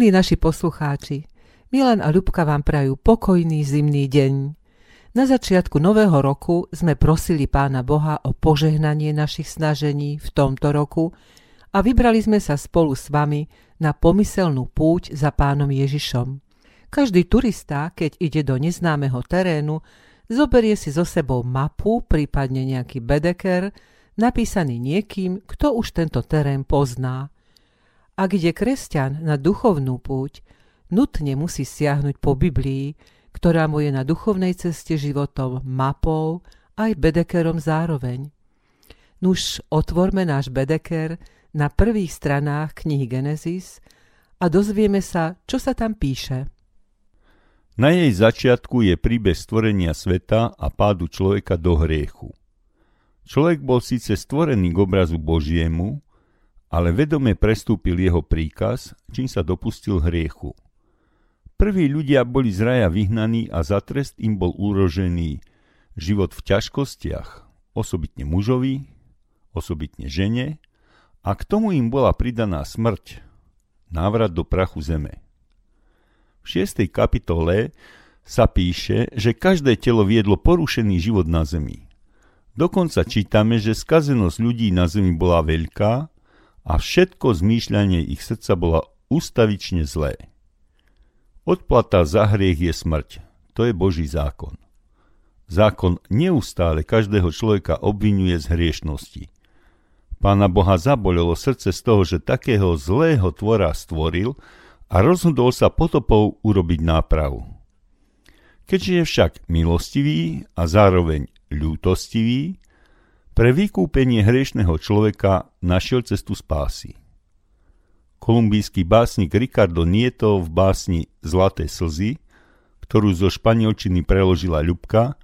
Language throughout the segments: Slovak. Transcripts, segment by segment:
Milí naši poslucháči, Milan a Ľubka vám prajú pokojný zimný deň. Na začiatku nového roku sme prosili Pána Boha o požehnanie našich snažení v tomto roku a vybrali sme sa spolu s vami na pomyselnú púť za Pánom Ježišom. Každý turista, keď ide do neznámeho terénu, zoberie si so sebou mapu, prípadne nejaký bedeker, napísaný niekým, kto už tento terén pozná. Ak ide kresťan na duchovnú púť, nutne musí siahnuť po Biblii, ktorá mu je na duchovnej ceste životom mapou aj bedekerom zároveň. Nuž otvorme náš bedeker na prvých stranách knihy Genesis a dozvieme sa, čo sa tam píše. Na jej začiatku je príbeh stvorenia sveta a pádu človeka do hriechu. Človek bol síce stvorený k obrazu Božiemu, ale vedome prestúpil jeho príkaz, čím sa dopustil hriechu. Prví ľudia boli z raja vyhnaní a za trest im bol úrožený život v ťažkostiach, osobitne mužovi, osobitne žene, a k tomu im bola pridaná smrť, návrat do prachu zeme. V 6. kapitole sa píše, že každé telo viedlo porušený život na zemi. Dokonca čítame, že skazenosť ľudí na zemi bola veľká a všetko zmýšľanie ich srdca bola ustavične zlé. Odplata za hriech je smrť. To je Boží zákon. Zákon neustále každého človeka obvinuje z hriešnosti. Pána Boha zabolelo srdce z toho, že takého zlého tvora stvoril a rozhodol sa potopou urobiť nápravu. Keďže je však milostivý a zároveň ľútostivý, pre vykúpenie hriešného človeka našiel cestu spásy. Kolumbijský básnik Ricardo Nieto v básni Zlaté slzy, ktorú zo španielčiny preložila Ľubka,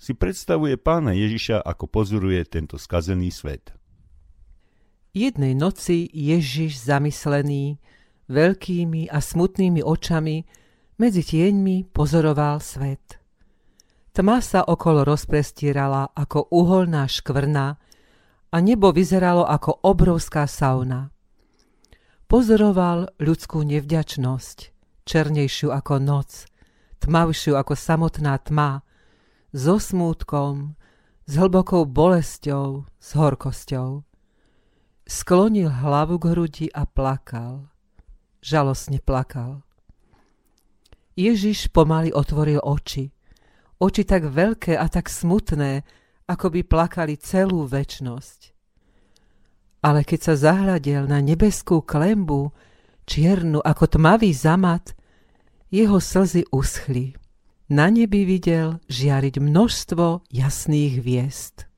si predstavuje pána Ježiša, ako pozoruje tento skazený svet. Jednej noci Ježiš zamyslený, veľkými a smutnými očami, medzi tieňmi pozoroval svet. Tma sa okolo rozprestierala ako uholná škvrna a nebo vyzeralo ako obrovská sauna. Pozoroval ľudskú nevďačnosť, černejšiu ako noc, tmavšiu ako samotná tma, so smútkom, s hlbokou bolesťou, s horkosťou. Sklonil hlavu k hrudi a plakal. Žalostne plakal. Ježiš pomaly otvoril oči. Oči tak veľké a tak smutné, ako by plakali celú väčnosť ale keď sa zahľadil na nebeskú klembu, čiernu ako tmavý zamat, jeho slzy uschli. Na nebi videl žiariť množstvo jasných hviezd.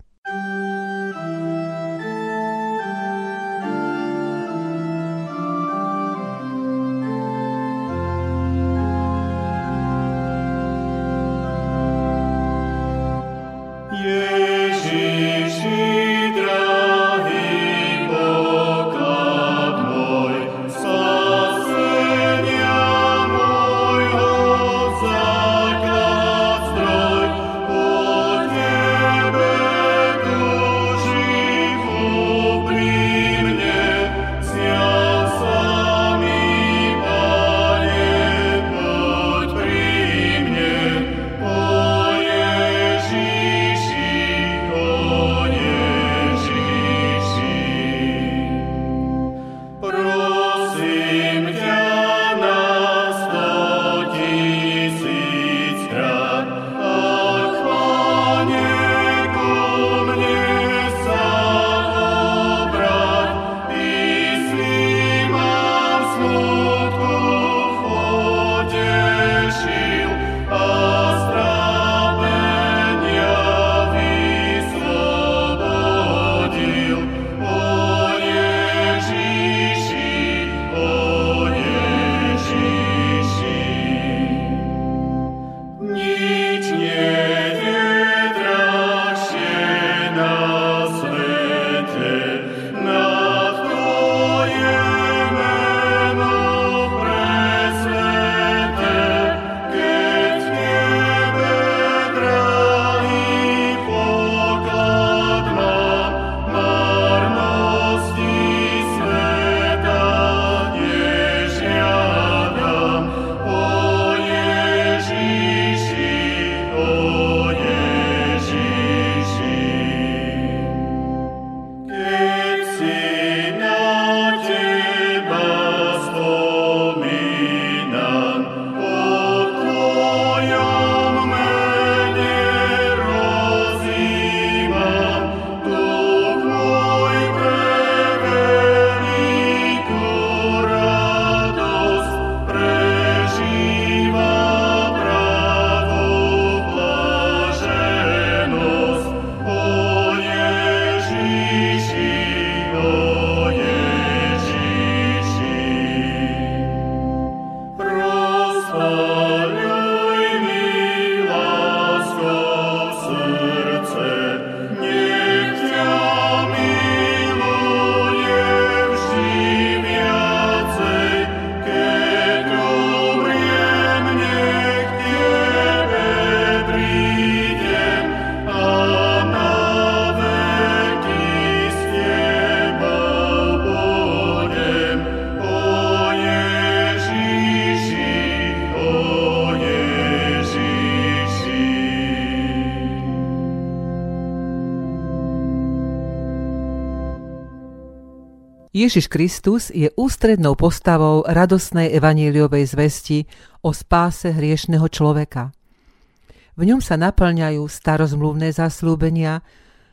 Ježiš Kristus je ústrednou postavou radosnej evaníliovej zvesti o spáse hriešného človeka. V ňom sa naplňajú starozmluvné zaslúbenia,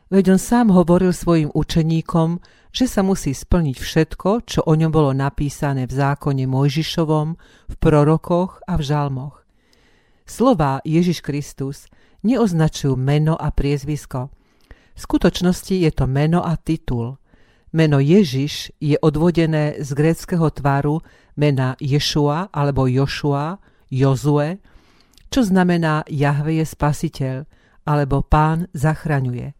veď on sám hovoril svojim učeníkom, že sa musí splniť všetko, čo o ňom bolo napísané v zákone Mojžišovom, v prorokoch a v žalmoch. Slová Ježiš Kristus neoznačujú meno a priezvisko. V skutočnosti je to meno a titul – Meno Ježiš je odvodené z gréckého tvaru mena Ješua alebo Jošua, Jozue, čo znamená Jahve je spasiteľ alebo pán zachraňuje.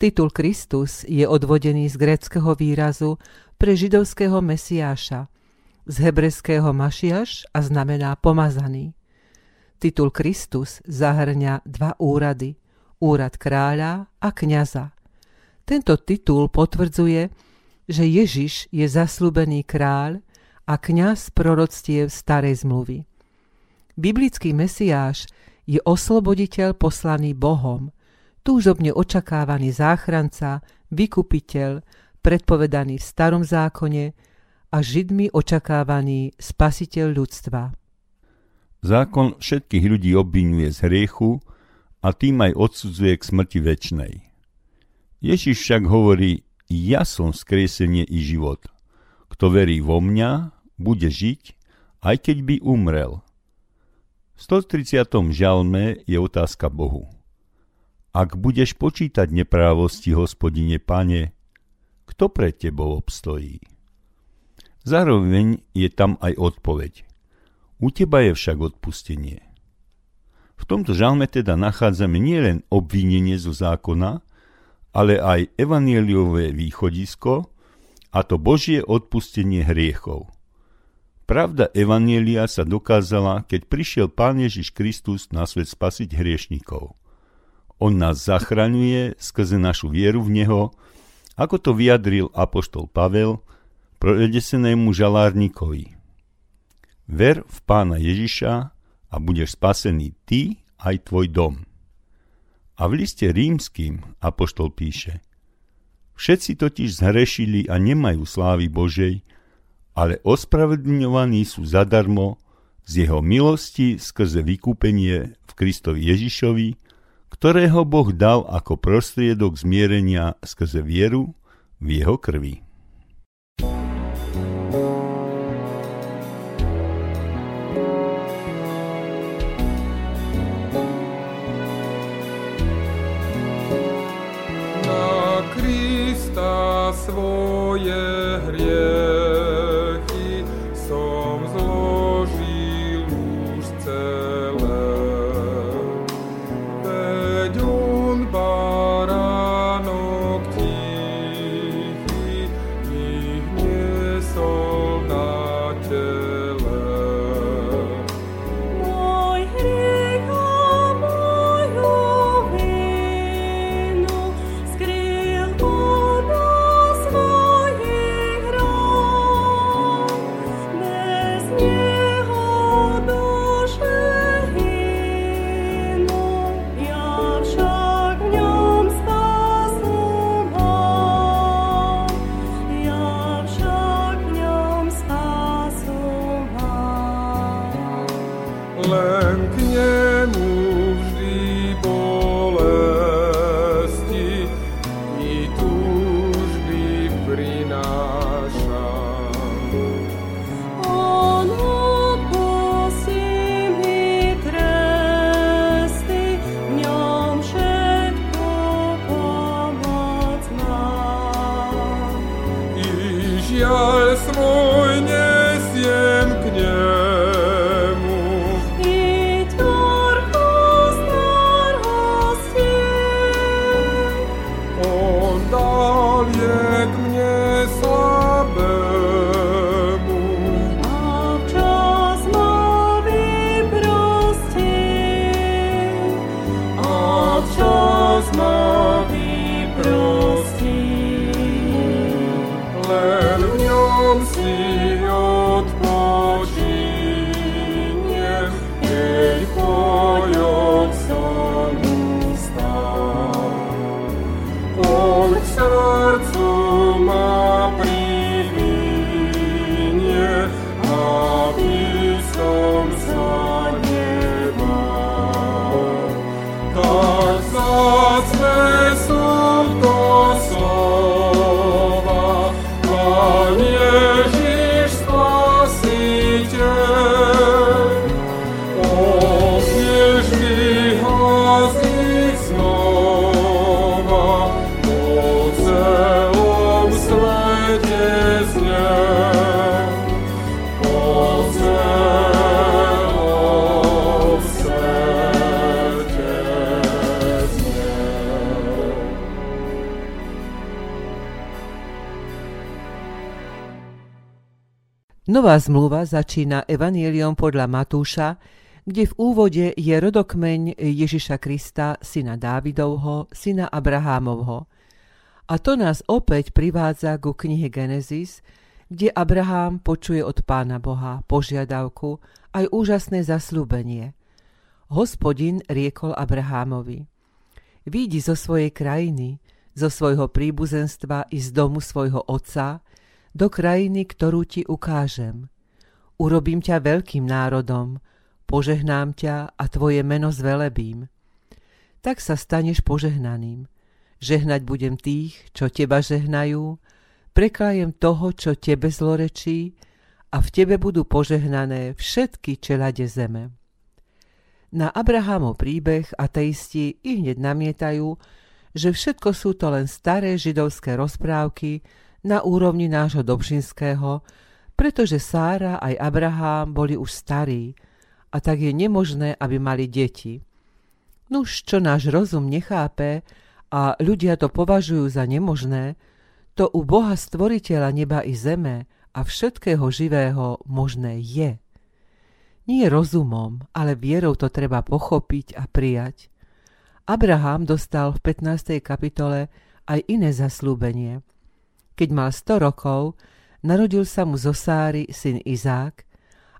Titul Kristus je odvodený z gréckého výrazu pre židovského mesiáša, z hebrejského mašiaš a znamená pomazaný. Titul Kristus zahrňa dva úrady, úrad kráľa a kňaza. Tento titul potvrdzuje, že Ježiš je zaslúbený kráľ a kňaz proroctiev starej zmluvy. Biblický mesiáš je osloboditeľ poslaný Bohom, túžobne očakávaný záchranca, vykupiteľ, predpovedaný v starom zákone a židmi očakávaný spasiteľ ľudstva. Zákon všetkých ľudí obvinuje z hriechu a tým aj odsudzuje k smrti väčnej. Ježiš však hovorí, ja som skresenie i život. Kto verí vo mňa, bude žiť, aj keď by umrel. V 130. žalme je otázka Bohu. Ak budeš počítať neprávosti, hospodine pane, kto pre tebou obstojí? Zároveň je tam aj odpoveď. U teba je však odpustenie. V tomto žalme teda nachádzame nielen obvinenie zo zákona, ale aj evanieliové východisko, a to Božie odpustenie hriechov. Pravda Evanielia sa dokázala, keď prišiel Pán Ježiš Kristus na svet spasiť hriešnikov. On nás zachraňuje skrze našu vieru v Neho, ako to vyjadril apoštol Pavel prodesenému žalárnikovi. Ver v Pána Ježiša a budeš spasený ty aj tvoj dom. A v liste rímským apoštol píše Všetci totiž zhrešili a nemajú slávy Božej, ale ospravedlňovaní sú zadarmo z jeho milosti skrze vykúpenie v Kristovi Ježišovi, ktorého Boh dal ako prostriedok zmierenia skrze vieru v jeho krvi. more. God's word. Nová zmluva začína Evangeliom podľa Matúša, kde v úvode je rodokmeň Ježiša Krista, syna Dávidovho, syna Abrahámovho. A to nás opäť privádza ku knihe Genesis, kde Abraham počuje od pána Boha požiadavku aj úžasné zaslúbenie. Hospodin riekol Abrahámovi, výjdi zo svojej krajiny, zo svojho príbuzenstva i z domu svojho otca, do krajiny, ktorú ti ukážem. Urobím ťa veľkým národom, požehnám ťa a tvoje meno zvelebím. Tak sa staneš požehnaným. Žehnať budem tých, čo teba žehnajú, preklajem toho, čo tebe zlorečí a v tebe budú požehnané všetky čelade zeme. Na Abrahamov príbeh ateisti i hneď namietajú, že všetko sú to len staré židovské rozprávky na úrovni nášho Dobšinského, pretože Sára aj Abraham boli už starí a tak je nemožné, aby mali deti. Nuž, čo náš rozum nechápe a ľudia to považujú za nemožné, to u Boha stvoriteľa neba i zeme a všetkého živého možné je. Nie rozumom, ale vierou to treba pochopiť a prijať. Abraham dostal v 15. kapitole aj iné zaslúbenie. Keď mal 100 rokov, narodil sa mu zo Sáry syn Izák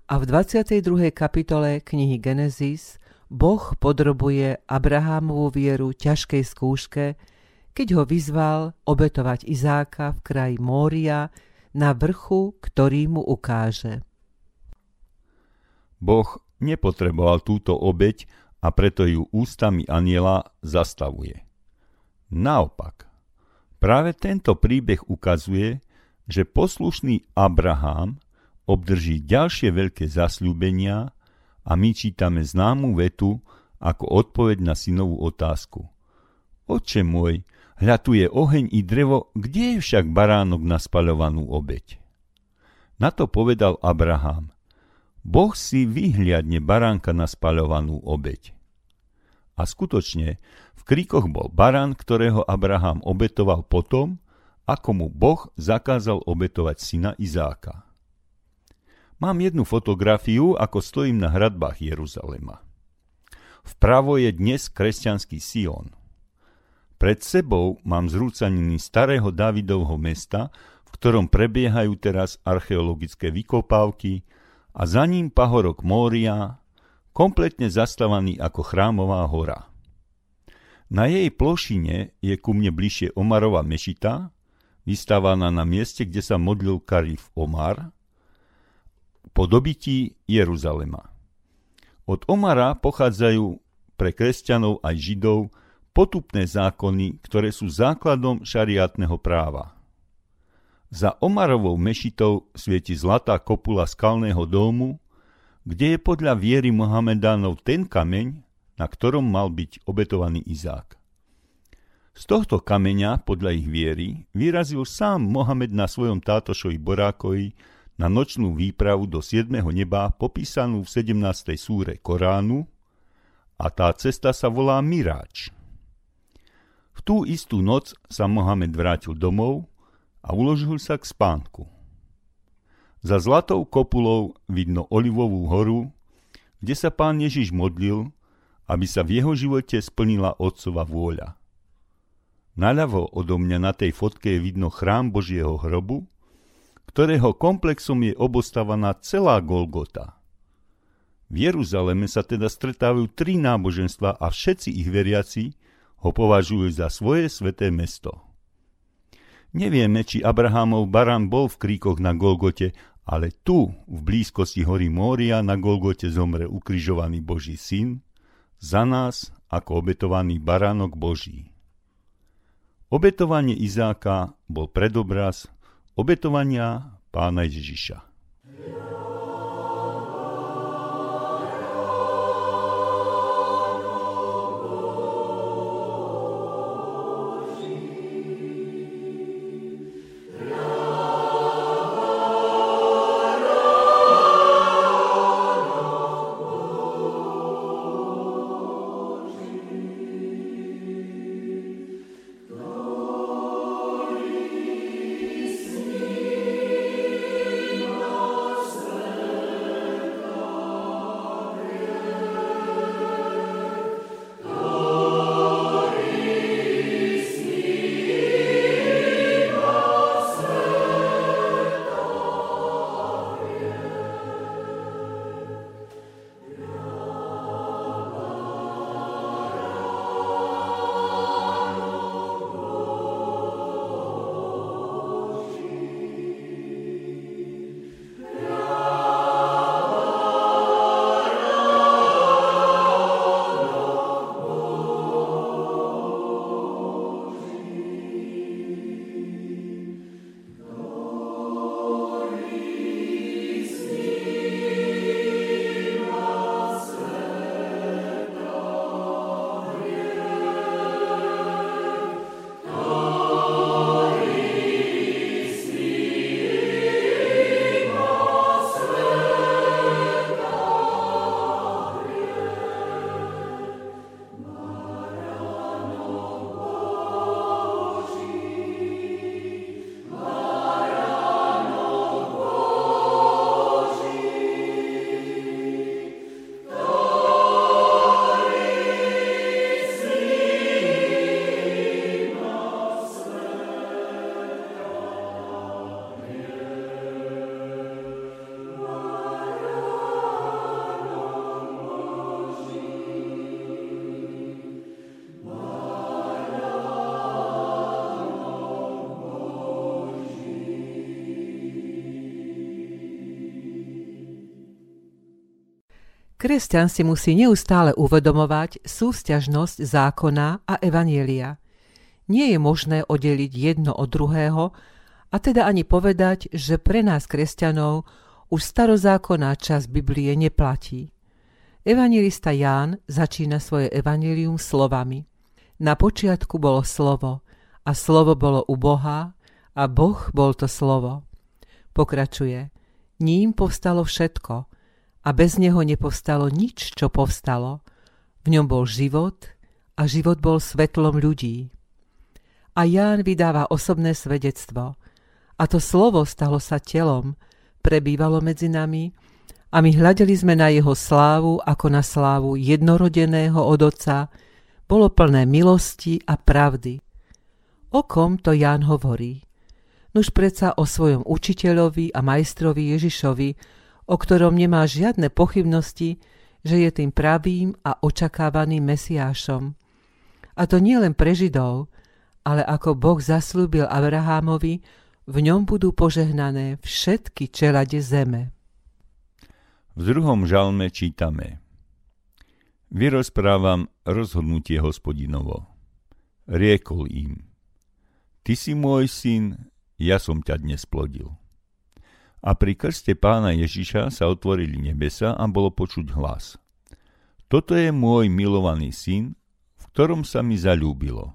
a v 22. kapitole knihy Genesis Boh podrobuje Abrahámovú vieru ťažkej skúške, keď ho vyzval obetovať Izáka v kraji Mória na vrchu, ktorý mu ukáže. Boh nepotreboval túto obeť a preto ju ústami aniela zastavuje. Naopak, práve tento príbeh ukazuje, že poslušný Abraham obdrží ďalšie veľké zasľúbenia a my čítame známu vetu ako odpoveď na synovú otázku. Oče môj, hľa oheň i drevo, kde je však baránok na spaľovanú obeď? Na to povedal Abraham. Boh si vyhliadne baránka na spaľovanú obeď. A skutočne, v kríkoch bol barán, ktorého Abraham obetoval potom, ako mu Boh zakázal obetovať syna Izáka. Mám jednu fotografiu, ako stojím na hradbách Jeruzalema. Vpravo je dnes kresťanský Sion. Pred sebou mám zrúcaniny starého Davidovho mesta, v ktorom prebiehajú teraz archeologické vykopávky a za ním pahorok Mória, kompletne zastavaný ako chrámová hora. Na jej plošine je ku mne bližšie Omarova mešita, vystávaná na mieste, kde sa modlil Karif Omar, po dobití Jeruzalema. Od Omara pochádzajú pre kresťanov aj židov potupné zákony, ktoré sú základom šariátneho práva. Za Omarovou mešitou svieti zlatá kopula skalného domu, kde je podľa viery Mohamedánov ten kameň, na ktorom mal byť obetovaný Izák. Z tohto kameňa, podľa ich viery, vyrazil sám Mohamed na svojom tátošovi Borákovi na nočnú výpravu do 7. neba popísanú v 17. súre Koránu a tá cesta sa volá Miráč. V tú istú noc sa Mohamed vrátil domov a uložil sa k spánku. Za zlatou kopulou vidno Olivovú horu, kde sa pán Ježiš modlil, aby sa v jeho živote splnila otcova vôľa. Naľavo odo mňa na tej fotke je vidno chrám Božieho hrobu, ktorého komplexom je obostávaná celá Golgota. V Jeruzaleme sa teda stretávajú tri náboženstva a všetci ich veriaci ho považujú za svoje sveté mesto. Nevieme, či Abrahamov barán bol v kríkoch na Golgote ale tu, v blízkosti hory Mória, na Golgote zomre ukrižovaný Boží syn, za nás ako obetovaný baránok Boží. Obetovanie Izáka bol predobraz obetovania pána Ježiša. Kresťan si musí neustále uvedomovať súsťažnosť zákona a evanielia. Nie je možné oddeliť jedno od druhého a teda ani povedať, že pre nás kresťanov už starozákonná časť Biblie neplatí. Evangelista Ján začína svoje evanelium slovami. Na počiatku bolo slovo a slovo bolo u Boha a Boh bol to slovo. Pokračuje. Ním povstalo všetko a bez neho nepovstalo nič, čo povstalo. V ňom bol život a život bol svetlom ľudí. A Ján vydáva osobné svedectvo. A to slovo stalo sa telom, prebývalo medzi nami a my hľadeli sme na jeho slávu ako na slávu jednorodeného od Otca, bolo plné milosti a pravdy. O kom to Ján hovorí? Nuž predsa o svojom učiteľovi a majstrovi Ježišovi, o ktorom nemá žiadne pochybnosti, že je tým pravým a očakávaným Mesiášom. A to nie len pre Židov, ale ako Boh zaslúbil Abrahámovi, v ňom budú požehnané všetky čelade zeme. V druhom žalme čítame Vyrozprávam rozhodnutie hospodinovo. Riekol im, Ty si môj syn, ja som ťa dnes plodil. A pri krste pána Ježiša sa otvorili nebesa a bolo počuť hlas. Toto je môj milovaný syn, v ktorom sa mi zalúbilo.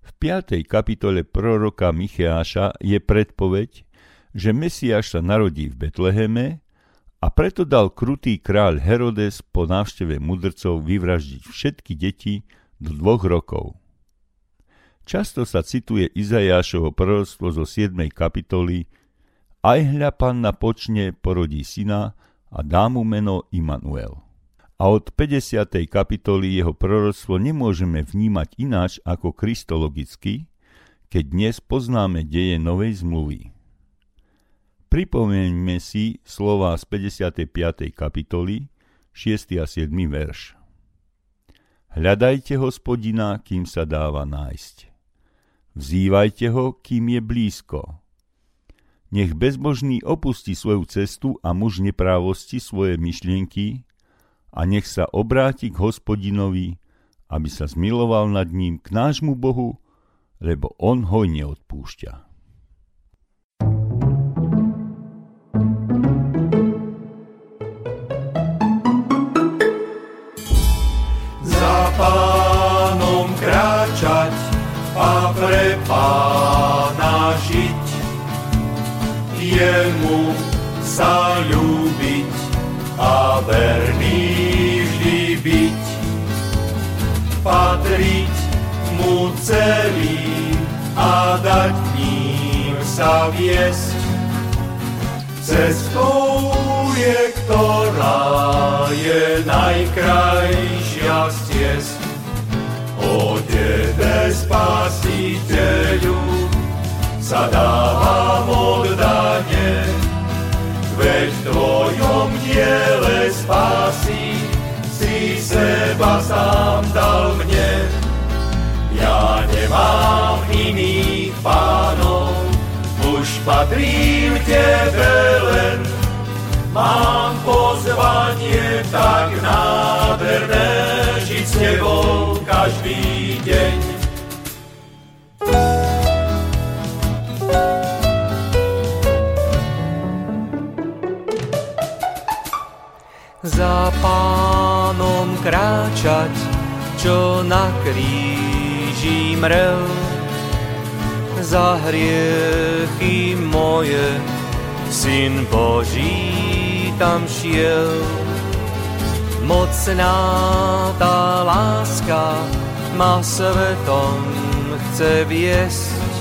V 5. kapitole proroka Micheáša je predpoveď, že Mesiáš sa narodí v Betleheme a preto dal krutý kráľ Herodes po návšteve mudrcov vyvraždiť všetky deti do dvoch rokov. Často sa cituje Izajášovo proroctvo zo 7. kapitoly aj hľa panna počne, porodí syna a dá mu meno Immanuel. A od 50. kapitoly jeho proroctvo nemôžeme vnímať ináč ako kristologicky, keď dnes poznáme deje Novej zmluvy. Pripomeňme si slova z 55. kapitoly, 6. a 7. verš. Hľadajte hospodina, kým sa dáva nájsť. Vzývajte ho, kým je blízko. Nech bezbožný opustí svoju cestu a muž neprávosti svoje myšlienky a nech sa obráti k hospodinovi, aby sa zmiloval nad ním k nášmu Bohu, lebo on hojne odpúšťa. Sa ľúbiť a verný vždy byť. Patriť mu celý a dať ním sa viesť. Cestou je, ktorá je najkrajšia z ciest. O Tebe, Spasiteľu, sa dávam nemám iných pánov, už patrím Tebe len, mám pozvanie tak nádherné, žiť s Tebou každý deň. za pánom kráčať, čo na kríži mrel. Za hriechy moje, Syn Boží tam šiel. Mocná tá láska ma svetom chce viesť,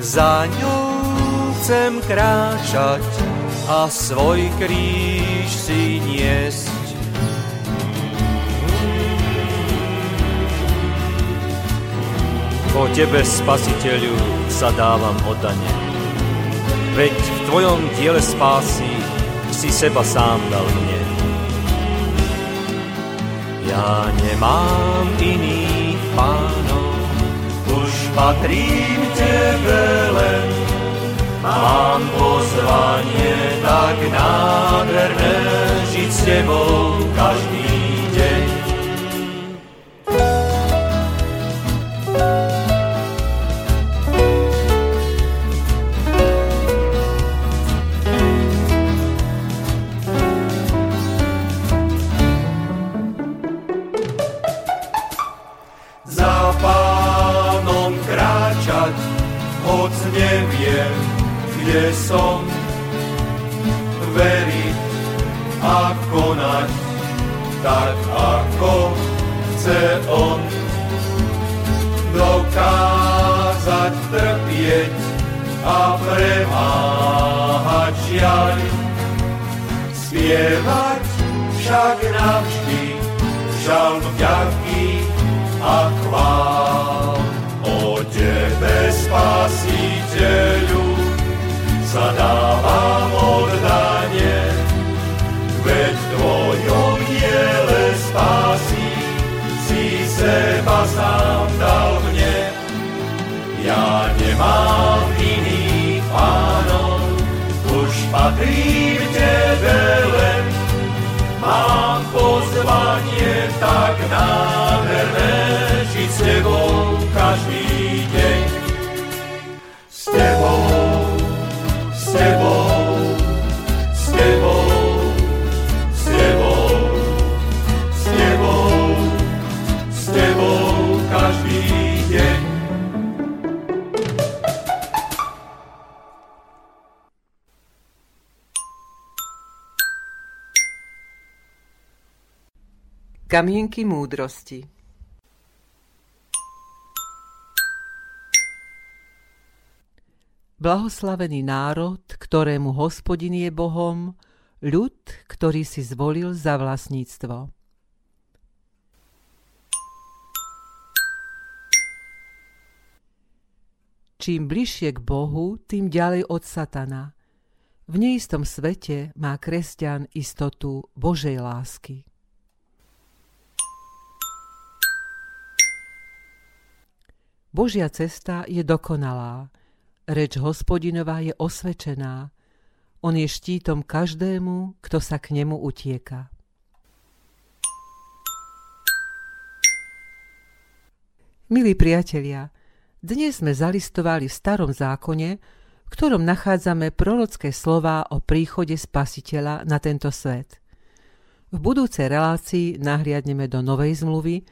za ňou chcem kráčať, a svoj kríž si niesť. Po Tebe, Spasiteľu, sa dávam oddane. Veď v Tvojom diele spásy si seba sám dal mne. Ja nemám iných pánov, už patrím Tebe len, Mám pozvanie tak nádherné, žiť s tebou každý neviem, kde som. Veriť a konať, tak ako chce on. Dokázať trpieť a premáhať žiaľ. Spievať však navždy žalm vďaky a chvál. सदा Kamienky múdrosti Blahoslavený národ, ktorému hospodin je Bohom, ľud, ktorý si zvolil za vlastníctvo. Čím bližšie k Bohu, tým ďalej od Satana. V neistom svete má kresťan istotu Božej lásky. Božia cesta je dokonalá, reč hospodinová je osvečená, on je štítom každému, kto sa k nemu utieka. Milí priatelia, dnes sme zalistovali v starom zákone, v ktorom nachádzame prorocké slová o príchode spasiteľa na tento svet. V budúcej relácii nahliadneme do Novej zmluvy,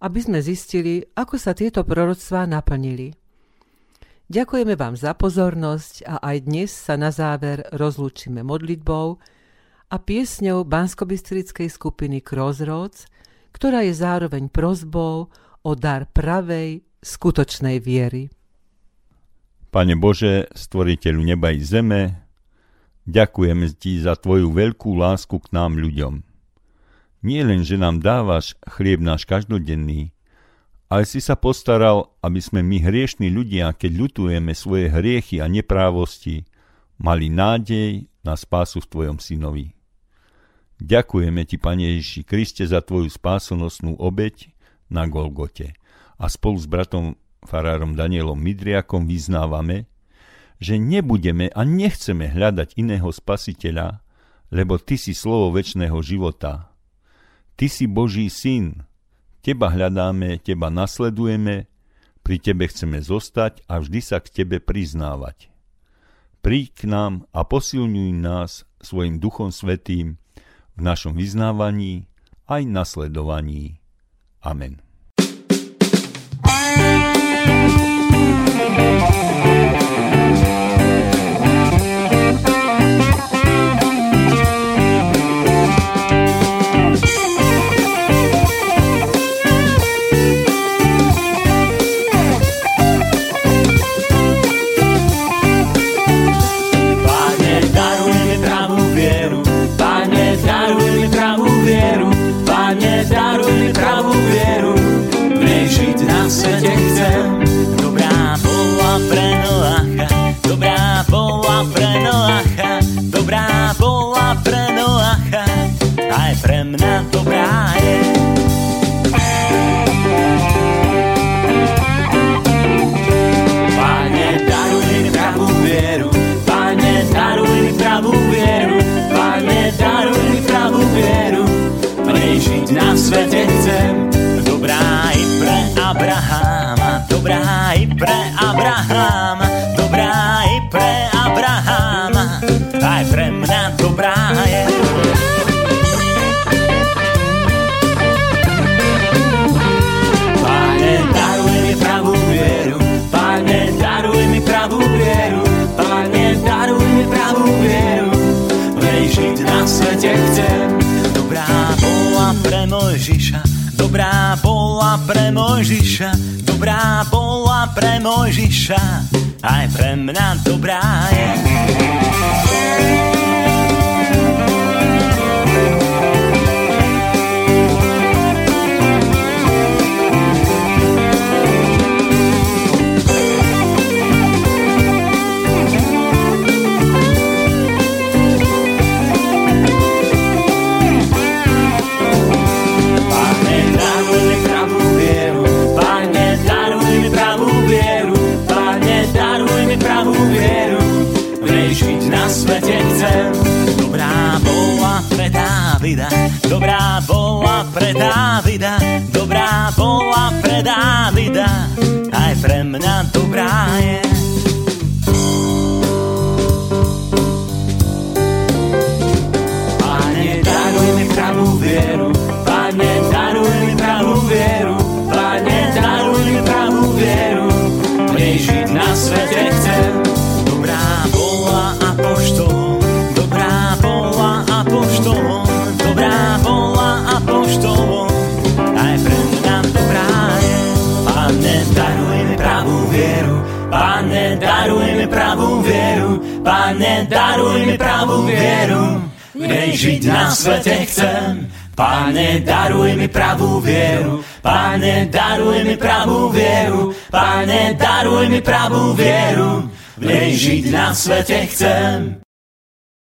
aby sme zistili, ako sa tieto proroctvá naplnili. Ďakujeme vám za pozornosť a aj dnes sa na záver rozlúčime modlitbou a piesňou banskobistrickej skupiny Crossroads, ktorá je zároveň prozbou o dar pravej, skutočnej viery. Pane Bože, stvoriteľu neba i zeme, ďakujeme Ti za Tvoju veľkú lásku k nám ľuďom. Nie len, že nám dávaš chlieb náš každodenný, ale si sa postaral, aby sme my hriešní ľudia, keď ľutujeme svoje hriechy a neprávosti, mali nádej na spásu v Tvojom synovi. Ďakujeme Ti, Pane Ježiši Kriste, za Tvoju spásonosnú obeď na Golgote. A spolu s bratom farárom Danielom Midriakom vyznávame, že nebudeme a nechceme hľadať iného spasiteľa, lebo Ty si slovo väčšného života. Ty si Boží syn, Teba hľadáme, Teba nasledujeme, pri Tebe chceme zostať a vždy sa k Tebe priznávať. Príď k nám a posilňuj nás svojim Duchom Svetým v našom vyznávaní aj nasledovaní. Amen. Bola pre Mojžiša, dobrá bola pre Mojžiša, aj pre mňa dobrá je. Dávida, dobrá bola pre Dávida, dobrá bola pre Dávida, aj pre mňa dobrá je. Daruj mi pravú vieru, Pane, daruj mi pravú vieru, v žiť na svete chcem. Pane, daruj mi pravú vieru, Pane, daruj mi pravú vieru, Pane, daruj mi pravú vieru, v žiť na svete chcem.